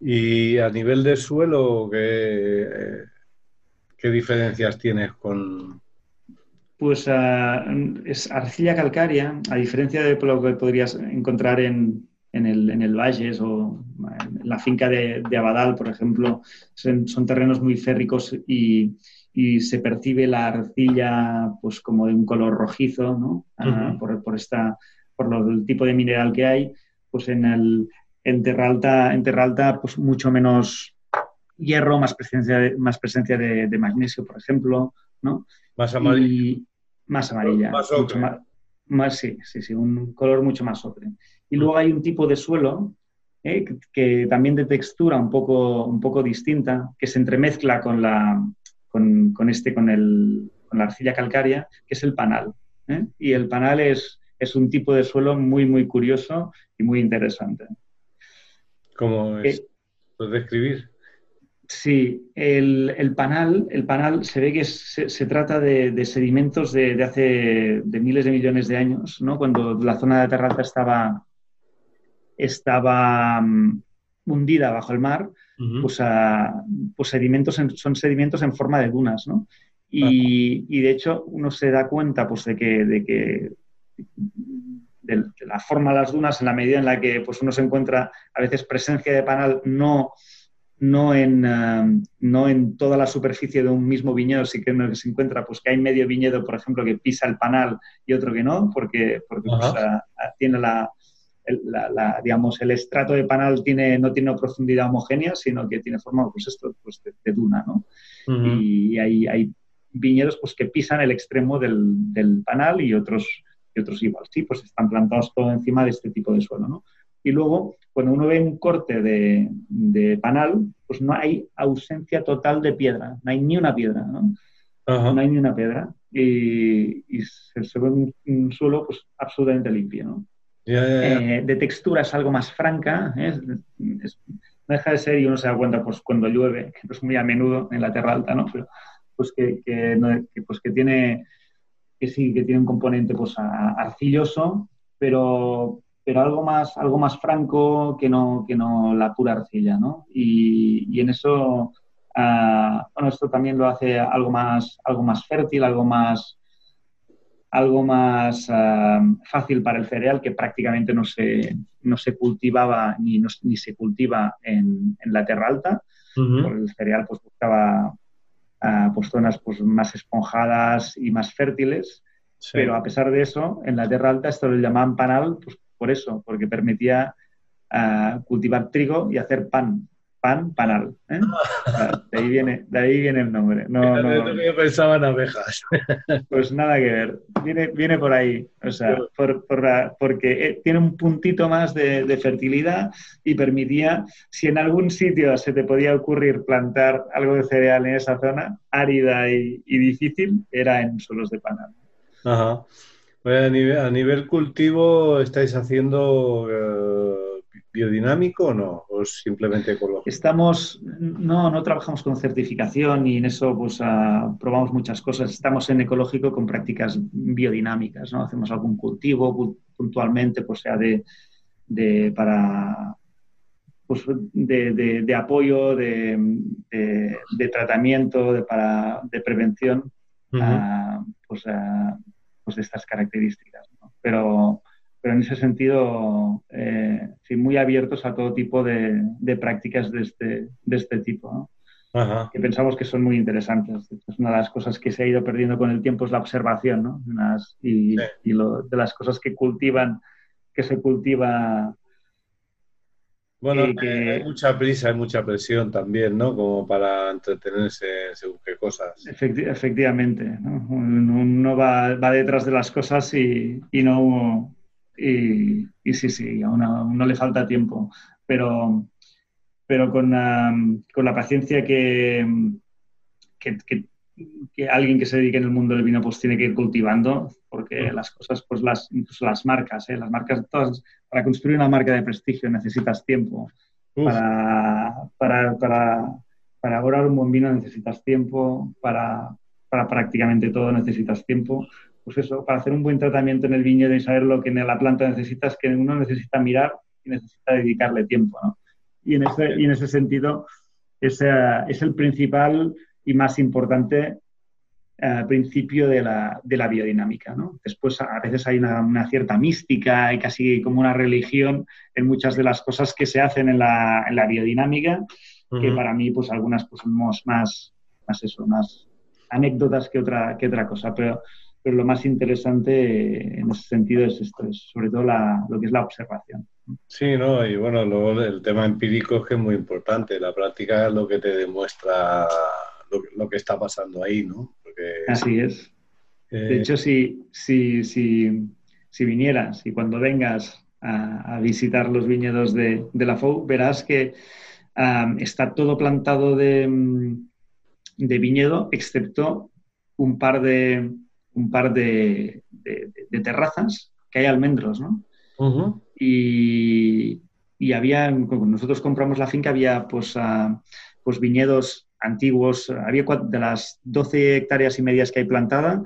Y a nivel de suelo, ¿qué, qué diferencias tienes con...? Pues ah, es arcilla calcárea, a diferencia de lo que podrías encontrar en, en el, en el Valles o la finca de, Abadal, por ejemplo, son, terrenos muy férricos y, se percibe la arcilla pues como de un color rojizo, ¿no? Ah, por, esta, por el tipo de mineral que hay, pues en el en Terralta, en Terralta pues mucho menos hierro, más presencia de, más presencia de, magnesio, por ejemplo, ¿no? Más amarilla. más amarilla. Más, más, sí, sí, sí, un color mucho más ocre. Y luego hay un tipo de suelo ¿eh? que, también de textura un poco, un poco distinta, que se entremezcla con la, con, este, con, el, con la arcilla calcárea, que es el panal. ¿eh? Y el panal es, es un tipo de suelo muy, muy curioso y muy interesante. ¿Cómo es? Eh, ¿Puedes describir? Sí, el, panal, el panal se ve que se, trata de, sedimentos de, hace de miles de millones de años, ¿no? cuando la zona de Terra Alta estaba, estaba mm, hundida bajo el mar, pues, pues, sedimentos son sedimentos en forma de dunas, ¿no? Y, de hecho uno se da cuenta pues, de que, de que de, la forma de las dunas en la medida en la que pues, uno se encuentra a veces presencia de panal no, no, en, eh, no en toda la superficie de un mismo viñedo, sí que se encuentra pues, que hay medio viñedo, por ejemplo, que pisa el panal y otro que no, porque, porque pues, tiene la, digamos, el estrato de panal tiene, no tiene una profundidad homogénea, sino que tiene forma, pues esto, pues de, duna, ¿no? Y hay, hay, viñedos pues que pisan el extremo del, panal y otros, y otros igual, sí, pues están plantados todo encima de este tipo de suelo, ¿no? Y luego, cuando uno ve un corte de, de, panal, pues no hay ausencia total de piedra, no hay ni una piedra, ¿no? No hay ni una piedra. Y, se, ve un, suelo pues absolutamente limpio, ¿no? Eh, de textura es algo más franca, ¿eh? no deja de ser y uno se da cuenta pues, cuando llueve, que es muy a menudo en la tierra alta, ¿no? Pero, pues que, pues que tiene que sí, que tiene un componente pues, arcilloso, pero, pero algo más, algo más franco que no, que no la pura arcilla, ¿no? Y, en eso, ah, bueno, esto también lo hace algo más, algo más fértil, algo más, algo más ah, fácil para el cereal que prácticamente no se, no se cultivaba ni, ni se cultiva en, en la tierra alta. el cereal pues buscaba ah, pues, zonas pues, más esponjadas y más fértiles. Pero a pesar de eso, en la tierra alta esto lo llamaban panal pues, por eso, porque permitía ah, cultivar trigo y hacer pan pan, panal. ¿eh? De, ahí viene, de ahí viene el nombre. No, no, yo pensaba en abejas. Pues nada que ver. Viene, viene por ahí. O sea, por, porque eh, tiene un puntito más de, fertilidad y permitía, si en algún sitio se te podía ocurrir plantar algo de cereal en esa zona, árida y, difícil, era en suelos de panal. Ajá. a, nivel, cultivo, ¿estáis haciendo... Eh, biodinámico o no? ¿O simplemente ecológico? Estamos, no, no trabajamos con certificación y en eso pues ah, probamos muchas cosas. Estamos en ecológico con prácticas biodinámicas, ¿no? Hacemos algún cultivo puntualmente, pues sea de, de para pues, de, apoyo, de, de, tratamiento, de, para, de prevención, ah, pues, ah, pues de estas características. Pero pero en ese sentido, eh, sí, muy abiertos a todo tipo de, prácticas de este, de este tipo, que pensamos que son muy interesantes. Es una de las cosas que se ha ido perdiendo con el tiempo es la observación, ¿no? y, de las cosas que cultivan, que se cultiva bueno, hay mucha prisa, hay mucha presión también, ¿no? Como para entretenerse según qué cosas. efectivamente, ¿no? uno va, va, detrás de las cosas y, y no, y, sí, sí, a uno, le falta tiempo, pero, pero con, con la paciencia que, que, alguien que se dedique en el mundo del vino pues tiene que ir cultivando, porque las cosas, pues las, incluso las marcas, ¿eh? las marcas, todas, para construir una marca de prestigio necesitas tiempo para, para, para, para elaborar un buen vino necesitas tiempo, para, para prácticamente todo necesitas tiempo. Pues eso, para hacer un buen tratamiento en el viñedo y saber lo que en la planta necesitas, que uno necesita mirar y necesita dedicarle tiempo, ¿no? Y en ese, y en ese sentido, ese es el principal y más importante eh, principio de la, de la, biodinámica. ¿no? Después, a veces hay una, cierta mística y casi como una religión en muchas de las cosas que se hacen en la, en la biodinámica, que para mí, pues algunas pues, somos más, más eso, más anécdotas que otra, que otra cosa. Pero, pero lo más interesante en ese sentido es esto, es sobre todo la, lo que es la observación. Sí, ¿no? Y bueno, luego el tema empírico es que es muy importante. La práctica es lo que te demuestra lo, lo que está pasando ahí, ¿no? Así es. de eh, hecho, si, si, si, si, vinieras y cuando vengas a, visitar los viñedos de, la FOU, verás que está todo plantado de, de, viñedo, excepto un par de, un par de, terrazas que hay almendros, ¿no? y, y, había, nosotros compramos la finca, había pues, pues viñedos antiguos, había de las 12 hectáreas y medias que hay plantada,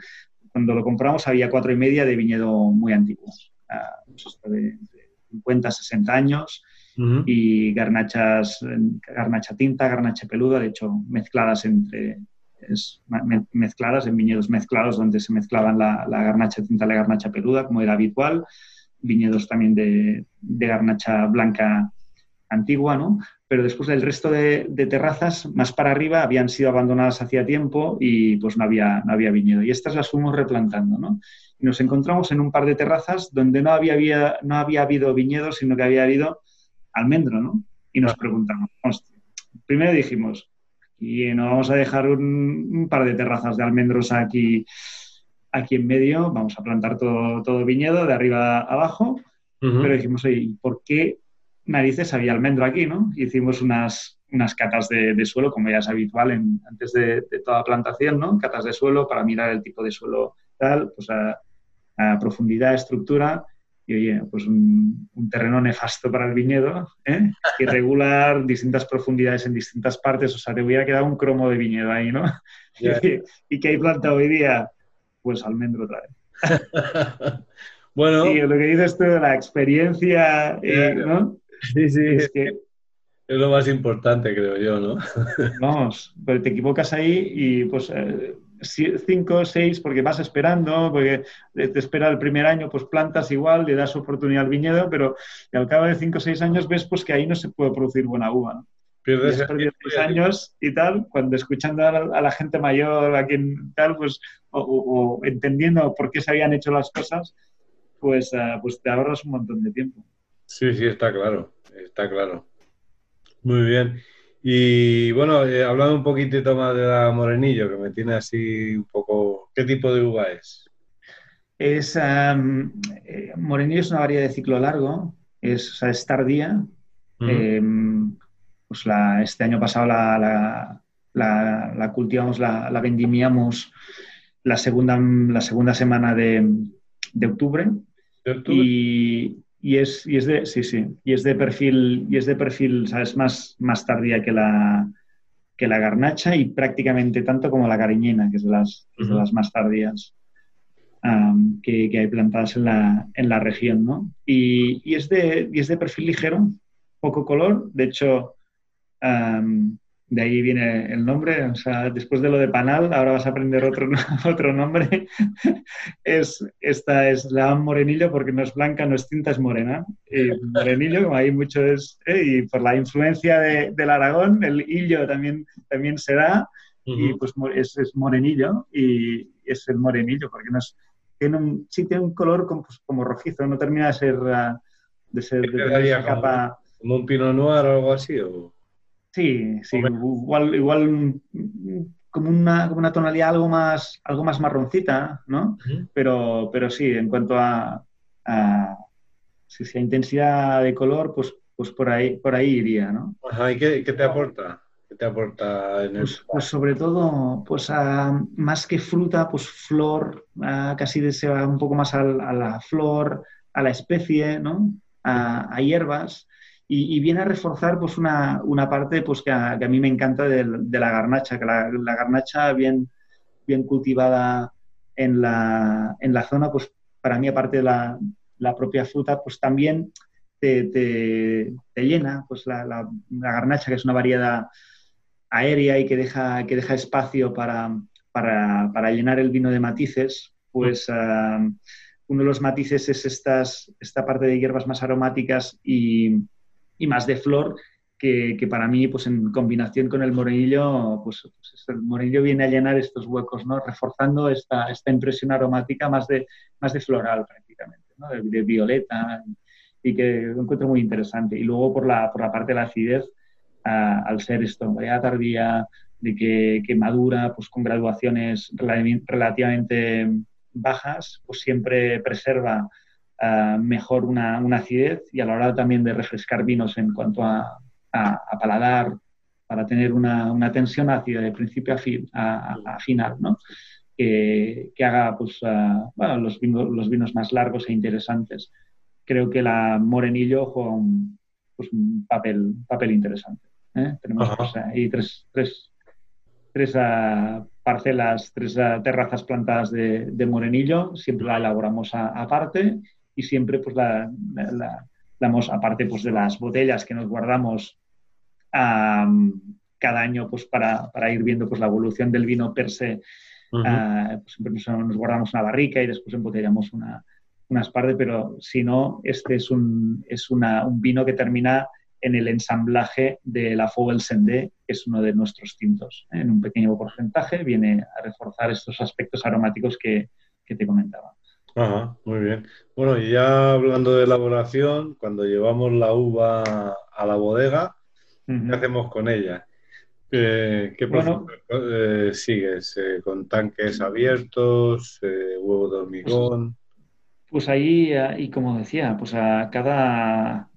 cuando lo compramos había cuatro y media de viñedo muy antiguos, pues de, 50, 60 años, y garnachas, garnacha tinta, garnacha peluda, de hecho mezcladas entre, mezcladas en viñedos mezclados donde se mezclaban la, garnacha tinta y la garnacha peluda, como era habitual, viñedos también de, de garnacha blanca antigua, ¿no? pero después el resto de, terrazas más para arriba habían sido abandonadas hacía tiempo y pues no había, no había viñedo. Y estas las fuimos replantando, ¿no? Y nos encontramos en un par de terrazas donde no había, había, no había habido viñedo, sino que había habido almendro, ¿no? Y nos preguntamos, primero dijimos, y no vamos a dejar un, par de terrazas de almendros aquí, aquí en medio, vamos a plantar todo, todo viñedo de arriba a abajo, pero dijimos, oye, ¿por qué narices había almendro aquí, ¿no? Hicimos unas, unas catas de, suelo, como ya es habitual en, antes de, toda plantación, ¿no? Catas de suelo para mirar el tipo de suelo tal, pues a, profundidad, estructura, y oye, pues un, terreno nefasto para el viñedo, ¿eh? irregular, distintas profundidades en distintas partes, o sea, te hubiera quedado un cromo de viñedo ahí, ¿no? y, que hay planta hoy día, pues almendro otra vez. bueno. Y lo que dices tú de la experiencia, eh, ¿no? Sí, sí. Es, que, es lo más importante, creo yo, ¿no? Vamos, pero te equivocas ahí y pues eh, cinco, seis, porque vas esperando, porque te espera el primer año, pues plantas igual, le das oportunidad al viñedo, pero al cabo de cinco o seis años ves pues que ahí no se puede producir buena uva, ¿no? Pierdes seis años y tal, cuando escuchando a la, gente mayor, a quien tal, pues, o, entendiendo por qué se habían hecho las cosas, pues, uh, pues te ahorras un montón de tiempo. Sí, sí, está claro, está claro. Muy bien. Y bueno, eh, hablando un poquitito más de la Morenillo, que me tiene así un poco... ¿Qué tipo de uva es? Es eh, Morenillo es una variedad de ciclo largo, es, o tardía. Em, pues este año pasado la, cultivamos, la, vendimiamos la segunda, la segunda semana de, octubre. ¿De octubre? Y, y es, y es de, sí, sí, y es de perfil, y es de perfil, ¿sabes? Más, más tardía que la, que la garnacha y prácticamente tanto como la cariñena, que es de las, las más tardías que, que, hay plantadas en la, en la región, ¿no? Y, y, es de, y es de perfil ligero, poco color, de hecho, de ahí viene el nombre, o sea, después de lo de panal, ahora vas a aprender otro, otro nombre. es, esta es la morenillo porque no es blanca, no es tinta, es morena. Y morenillo, como hay mucho es, eh, y por la influencia de, del Aragón, el hillo también, también se da, y pues es, es, morenillo, y es el morenillo, porque no es, tiene un, sí tiene un color como, pues, como rojizo, no termina de ser, de ser de capa. ¿Como un pinot noir o algo así? O... Sí, sí, igual, igual como una, como una, tonalidad algo más, algo más marroncita, ¿no? pero, pero sí, en cuanto a, si, si intensidad de color, pues, pues por ahí, por ahí iría, ¿no? Ajá, ¿y qué, te aporta? ¿Qué te aporta en pues, pues, sobre todo, pues más que fruta, pues flor, casi se va un poco más a, la flor, a la especie, ¿no? A, a hierbas y, viene a reforzar pues una, parte pues que a, mí me encanta de, la garnacha, que la, garnacha bien, bien cultivada en la, en la zona, pues para mí aparte de la, la propia fruta, pues también te, te, llena, pues la, la, garnacha, que es una variedad aérea y que deja, que deja espacio para, para, para llenar el vino de matices, pues uh, uno de los matices es estas, esta parte de hierbas más aromáticas y, y más de flor, que, que, para mí, pues en combinación con el morenillo, pues, pues, el morenillo viene a llenar estos huecos, ¿no? Reforzando esta, esta impresión aromática más de, más de floral prácticamente, ¿no? de, violeta y que lo encuentro muy interesante. Y luego por la, por la parte de la acidez, al ser esto variedad tardía, de que, que, madura pues con graduaciones relativamente bajas, pues siempre preserva uh, mejor una, una, acidez y a la hora también de refrescar vinos en cuanto a, a, paladar, para tener una, una, tensión ácida de principio a, fin, a final, ¿no? Que, que, haga pues, uh, bueno, los, vinos, los vinos más largos e interesantes. Creo que la Morenillo juega un, pues, un papel, papel interesante. ¿eh? Tenemos pues, ahí tres, tres, tres uh, parcelas, tres uh, terrazas plantadas de, de, morenillo, siempre la elaboramos aparte y siempre pues la, la, damos aparte pues de las botellas que nos guardamos um, cada año pues para, para, ir viendo pues la evolución del vino per se. Uh -huh. pues, siempre nos, nos, guardamos una barrica y después embotellamos una, unas partes, pero si no, este es un, es una, un vino que termina en el ensamblaje de la Fogel Sendé, que es uno de nuestros tintos. ¿eh? En un pequeño porcentaje viene a reforzar estos aspectos aromáticos que, que te comentaba. Ajá, muy bien. Bueno, y ya hablando de elaboración, cuando llevamos la uva a la bodega, uh -huh. ¿qué hacemos con ella? Eh, ¿Qué bueno, eh, sigues? Eh, ¿Con tanques abiertos? ¿Huevo de hormigón? Pues, pues ahí, y como decía, pues a cada,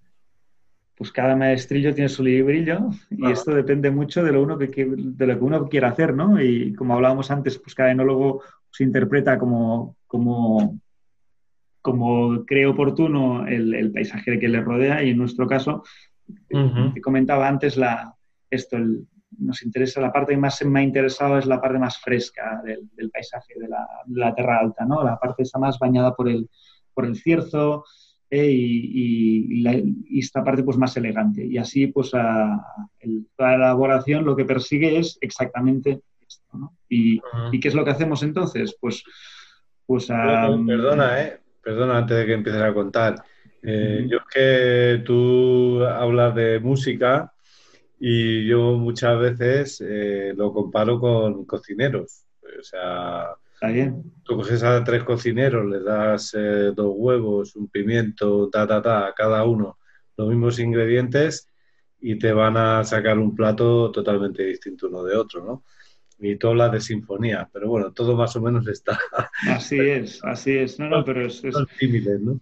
pues cada maestrillo tiene su librillo y ah. esto depende mucho de lo, uno que, de lo que uno quiera hacer, ¿no? Y como hablábamos antes, pues cada enólogo se interpreta como, como, como cree oportuno el, el, paisaje que le rodea y en nuestro caso, uh -huh. te comentaba antes, la, esto, el, nos interesa, la parte que más me ha interesado es la parte más fresca del, del paisaje de la, de la, Terra Alta, ¿no? La parte esa más bañada por el, por el cierzo, eh, y, y, la, y, esta parte pues más elegante. Y así pues a, el, la elaboración lo que persigue es exactamente esto. ¿no? Y, uh -huh. ¿Y, qué es lo que hacemos entonces? Pues, pues a, Perdona, eh. Perdona antes de que empieces a contar. Eh. Yo es que tú hablas de música y yo muchas veces eh, lo comparo con cocineros. O sea, Está bien. Tú coges a tres cocineros, les das eh, dos huevos, un pimiento, ta, ta, ta, a cada uno, los mismos ingredientes y te van a sacar un plato totalmente distinto uno de otro, ¿no? Y tú hablas de sinfonía, pero bueno, todo más o menos está. Así es, así es. No, no, pero es. es... Tímides, ¿no?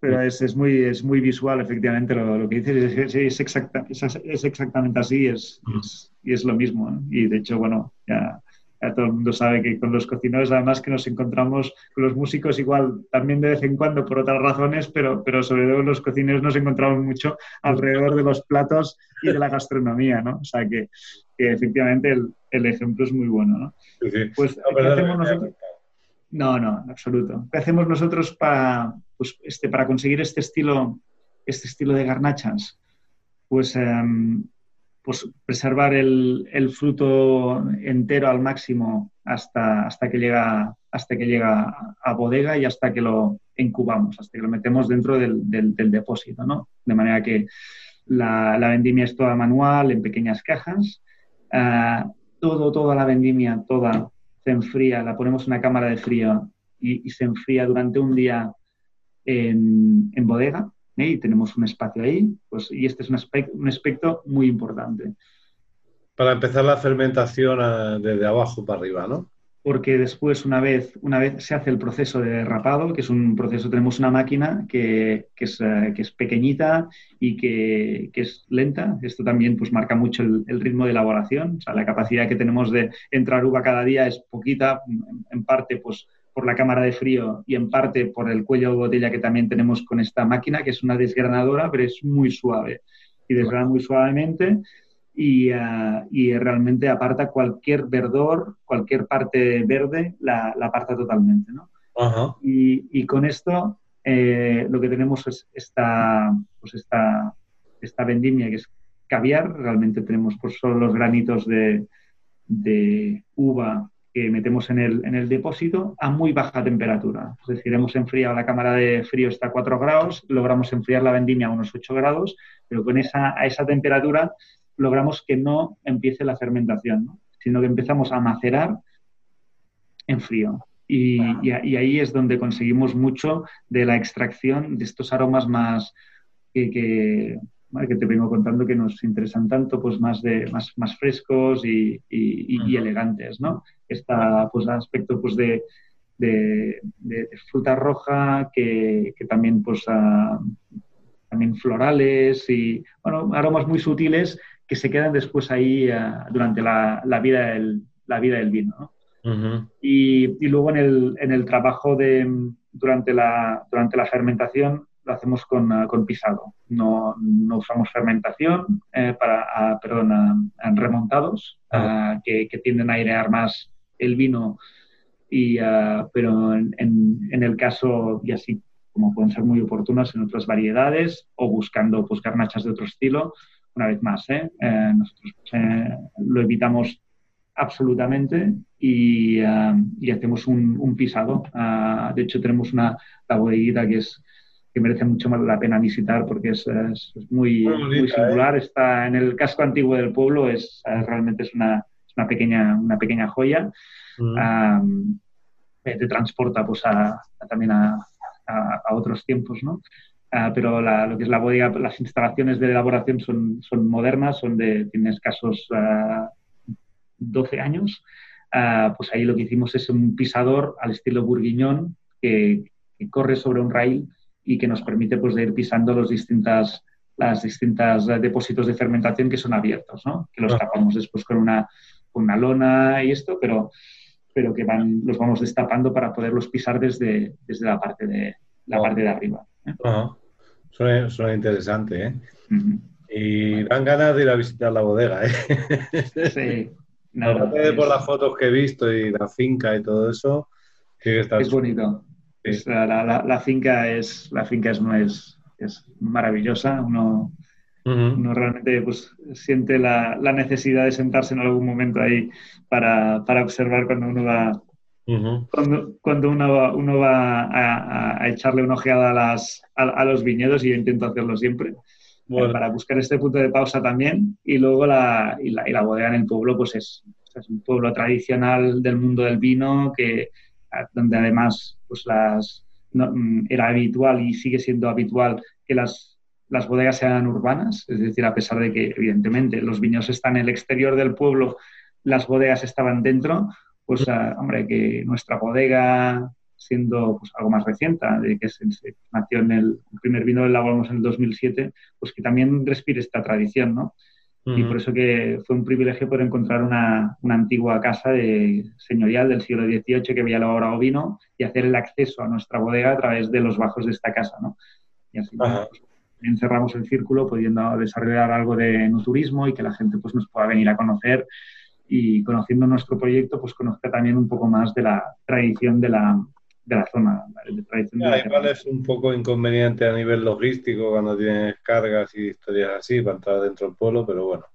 Pero es, es, muy, es muy visual, efectivamente, lo, lo que dices. Es, es, exacta, es, exactamente así es, mm. y es lo mismo. ¿no? Y de hecho, bueno, ya ya todo el mundo sabe que con los cocineros además que nos encontramos con los músicos igual también de vez en cuando por otras razones, pero, pero sobre todo los cocineros nos encontramos mucho alrededor de los platos y de la gastronomía, ¿no? O sea que, que efectivamente el, el, ejemplo es muy bueno, ¿no? Sí, sí. Pues, no, ¿qué hacemos nosotros? No, no, en absoluto. ¿Qué hacemos nosotros para, pues, este, para conseguir este estilo, este estilo de garnachas? Pues um, pues, preservar el, el, fruto entero al máximo hasta, hasta, que llega, hasta que llega a bodega y hasta que lo incubamos, hasta que lo metemos dentro del, del, del depósito, ¿no? De manera que la, la, vendimia es toda manual, en pequeñas cajas. Uh, todo, toda la vendimia, toda se enfría, la ponemos en una cámara de frío y, se enfría durante un día en, bodega ¿eh? y tenemos un espacio ahí, pues, y este es un aspecto, un aspecto muy importante. Para empezar la fermentación uh, desde abajo para arriba, ¿no? Porque después, una vez, una vez se hace el proceso de derrapado, que es un proceso, tenemos una máquina que, que, es, uh, que es, pequeñita y que, que, es lenta. Esto también pues, marca mucho el, el, ritmo de elaboración. O sea, la capacidad que tenemos de entrar uva cada día es poquita, en parte, pues por la cámara de frío y en parte por el cuello de botella que también tenemos con esta máquina, que es una desgranadora, pero es muy suave. y desgrana muy suavemente y, ah, y, realmente aparta cualquier verdor, cualquier parte verde, la, la aparta totalmente. ¿no? Y, y, con esto eh, lo que tenemos es esta, pues esta, esta vendimia que es caviar. Realmente tenemos pues, solo los granitos de, de uva que metemos en el, en el, depósito a muy baja temperatura. Es decir, hemos enfriado la cámara de frío hasta 4 grados, logramos enfriar la vendimia a unos 8 grados, pero con esa, a esa temperatura logramos que no empiece la fermentación, sino que empezamos a macerar en frío. Y, y, ahí es donde conseguimos mucho de la extracción de estos aromas más que, que, que te vengo contando que nos interesan tanto, pues más, de, más, más frescos y, y elegantes, ¿no? Este pues, aspecto pues, de, de, de, fruta roja que, que también, pues, también florales y, bueno, aromas muy sutiles que se quedan después ahí uh, durante la, la, vida del, la vida del vino, ¿no? y, y, luego en el, en el trabajo de, durante, la, durante la fermentación lo hacemos con, uh, con pisado. No, no, usamos fermentación, eh, para, uh, perdón, remontados, que, que, tienden a airear más el vino, y, pero en, en, el caso, y así como pueden ser muy oportunas en otras variedades, o buscando pues, garnachas de otro estilo, una vez más, ¿eh? Eh, nosotros eh, lo evitamos absolutamente y, y hacemos un, un pisado. Ah, de hecho, tenemos una la bodeguita que es que merece mucho más la pena visitar porque es, es, muy, muy, singular. Está en el casco antiguo del pueblo, es realmente es una, es una pequeña, una pequeña joya. Mm. te transporta pues a, también a, a, otros tiempos, ¿no? Ah, pero lo que es la bodega, las instalaciones de elaboración son, son modernas, son de, tienen escasos 12 ah, años. Ah, pues ahí lo que hicimos es un pisador al estilo burguiñón que, corre sobre un rail y que nos permite pues, ir pisando los distintas, las distintas depósitos de fermentación que son abiertos, ¿no? que los tapamos después con una, con una lona y esto, pero, pero que van, los vamos destapando para poderlos pisar desde, desde la, parte de, la parte de arriba. ¿eh? Suena, interesante, ¿eh? Y dan ganas de ir a visitar la bodega, ¿eh? Sí. Aparte por las fotos que he visto y la finca y todo eso, que Es bonito. la, finca es la finca es, es, es maravillosa. Uno, uno realmente pues, siente la, la, necesidad de sentarse en algún momento ahí para, para observar cuando uno va, cuando, cuando, uno va, uno va a, a, echarle una ojeada a, las, a, los viñedos, y yo intento hacerlo siempre, eh, para buscar este punto de pausa también. Y luego la, y la, y la bodega en el pueblo, pues es, es, un pueblo tradicional del mundo del vino, que, donde además pues las, mm, era habitual y sigue siendo habitual que las, las bodegas sean urbanas, es decir, a pesar de que evidentemente los viños están en el exterior del pueblo, las bodegas estaban dentro, pues, ah, hombre, que nuestra bodega, siendo pues, algo más reciente, de que se, nació en el, primer vino elaboramos en el 2007, pues que también respire esta tradición, ¿no? Y por eso que fue un privilegio poder encontrar una, una, antigua casa de, señorial del siglo XVIII que había elaborado vino y hacer el acceso a nuestra bodega a través de los bajos de esta casa, ¿no? Y así pues, encerramos el círculo pudiendo desarrollar algo de no turismo y que la gente pues, nos pueda venir a conocer y conociendo nuestro proyecto, pues conozca también un poco más de la tradición de la, de la zona. De tradición igual es un poco inconveniente a nivel logístico cuando tienes cargas y historias así para entrar dentro del pueblo, pero bueno,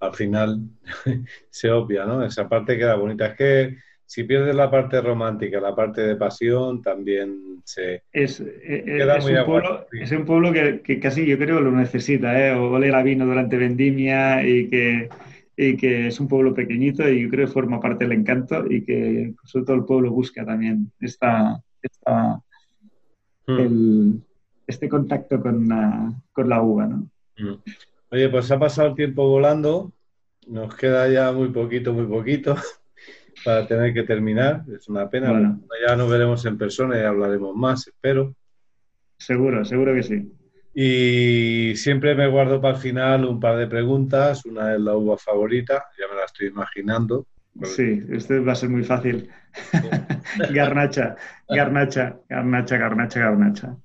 al final se obvia, ¿no? Esa parte queda bonita. Es que si pierdes la parte romántica, la parte de pasión, también se es, eh, queda es, muy un pueblo, es un pueblo que, que, casi yo creo lo necesita, ¿eh? O oler a vino durante vendimia y que y que es un pueblo pequeñito y yo creo que forma parte del encanto y que sobre todo el pueblo busca también esta, hmm. este contacto con la, con la uva. ¿no? Hmm. Oye, pues ha pasado el tiempo volando, nos queda ya muy poquito, muy poquito para tener que terminar, es una pena, ya nos veremos en persona y hablaremos más, espero. Seguro, seguro que sí. Y siempre me guardo para el final un par de preguntas. Una es la uva favorita, ya me la estoy imaginando. Sí, este va a ser muy fácil. garnacha, garnacha, garnacha, garnacha, garnacha.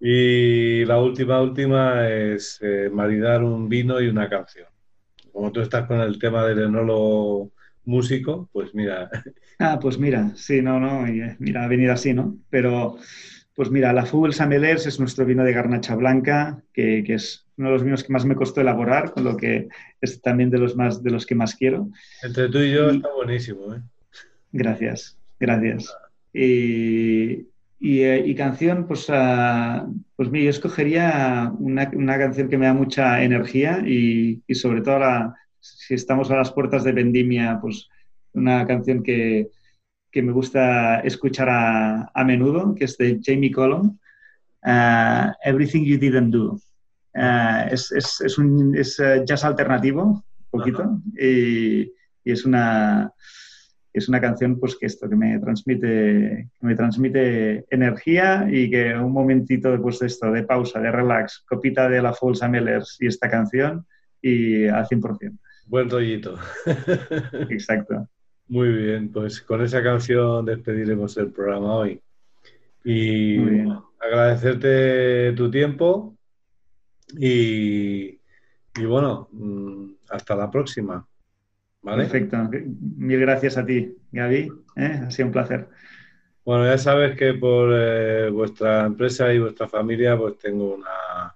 Y la última, última es eh, maridar un vino y una canción. Como tú estás con el tema del enólogo músico, pues mira. Ah, pues mira, sí, no, no, eh, mira, ha venido así, ¿no? Pero, pues mira, la Fugel Samelers es nuestro vino de garnacha blanca, que, que, es uno de los vinos que más me costó elaborar, con lo que es también de los, más, de los que más quiero. Entre tú y yo está buenísimo, ¿eh? Gracias, gracias. Y, eh, y, canción, pues, uh, pues mira, yo escogería una, una, canción que me da mucha energía y, y sobre todo la, si estamos a las puertas de vendimia, pues una canción que, que me gusta escuchar a, a, menudo, que es de Jamie Cullum, uh, Everything You Didn't Do. Uh, es, es, es, un es, jazz alternativo, un poquito, y, y, es una es una canción pues que esto que me transmite que me transmite energía y que un momentito después de esto de pausa de relax copita de la Falls Mellers y esta canción y al 100% buen rollito. Exacto muy bien pues con esa canción despediremos el programa hoy y agradecerte tu tiempo y, y bueno mm, hasta la próxima Perfecto. Mil gracias a ti, Gaby. ¿eh? Ha sido un placer. Bueno, ya sabes que por eh, vuestra empresa y vuestra familia pues tengo una,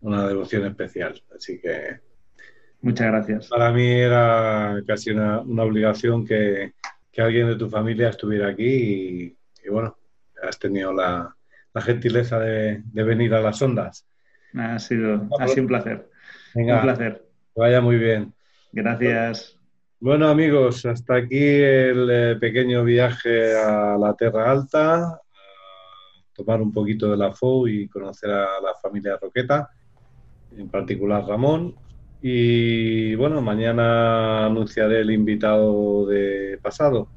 una devoción especial. Así que... Muchas gracias. Para mí era casi una, una obligación que, que, alguien de tu familia estuviera aquí y, y bueno, has tenido la, la gentileza de, de, venir a las ondas. Ha sido, ha sido un placer. Venga, un placer. Que vaya muy bien. Gracias. Bueno amigos, hasta aquí el eh, pequeño viaje a la Tierra Alta, a tomar un poquito de la FO y conocer a la familia Roqueta, en particular Ramón. Y bueno, mañana anunciaré el invitado de pasado.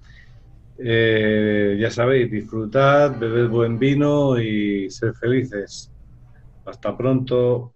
Eh, ya sabéis, disfrutad, bebed buen vino y ser felices. Hasta pronto.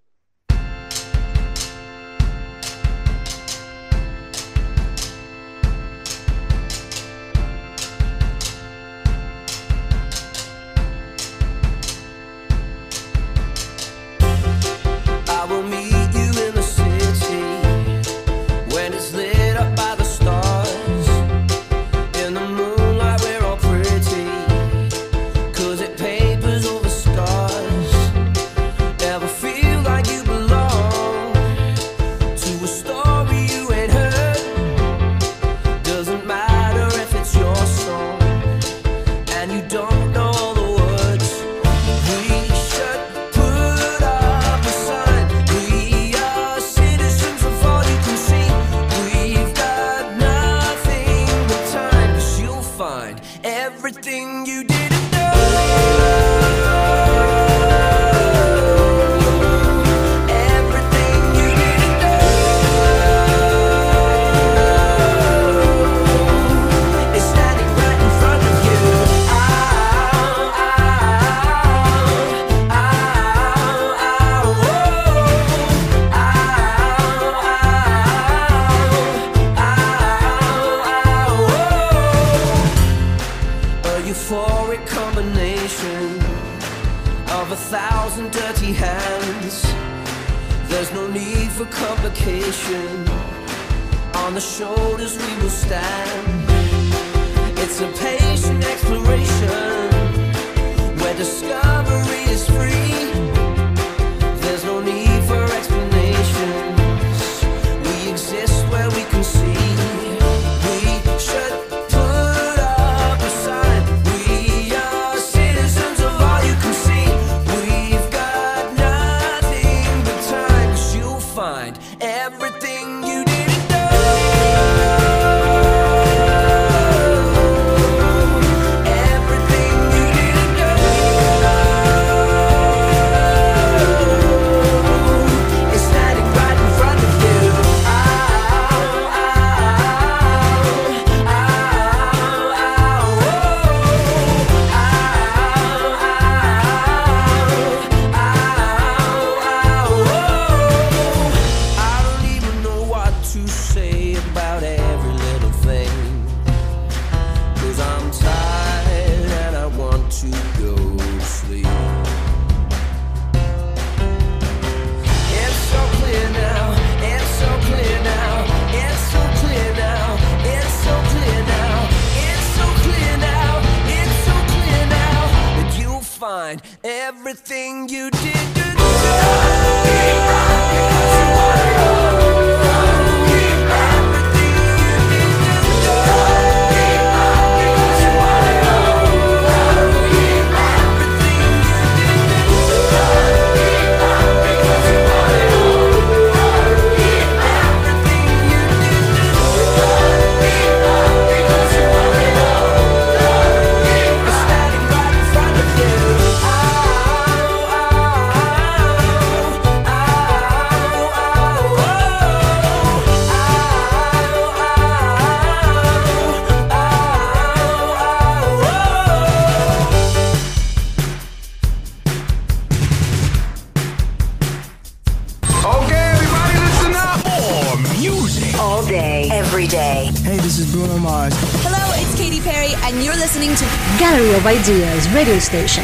Station.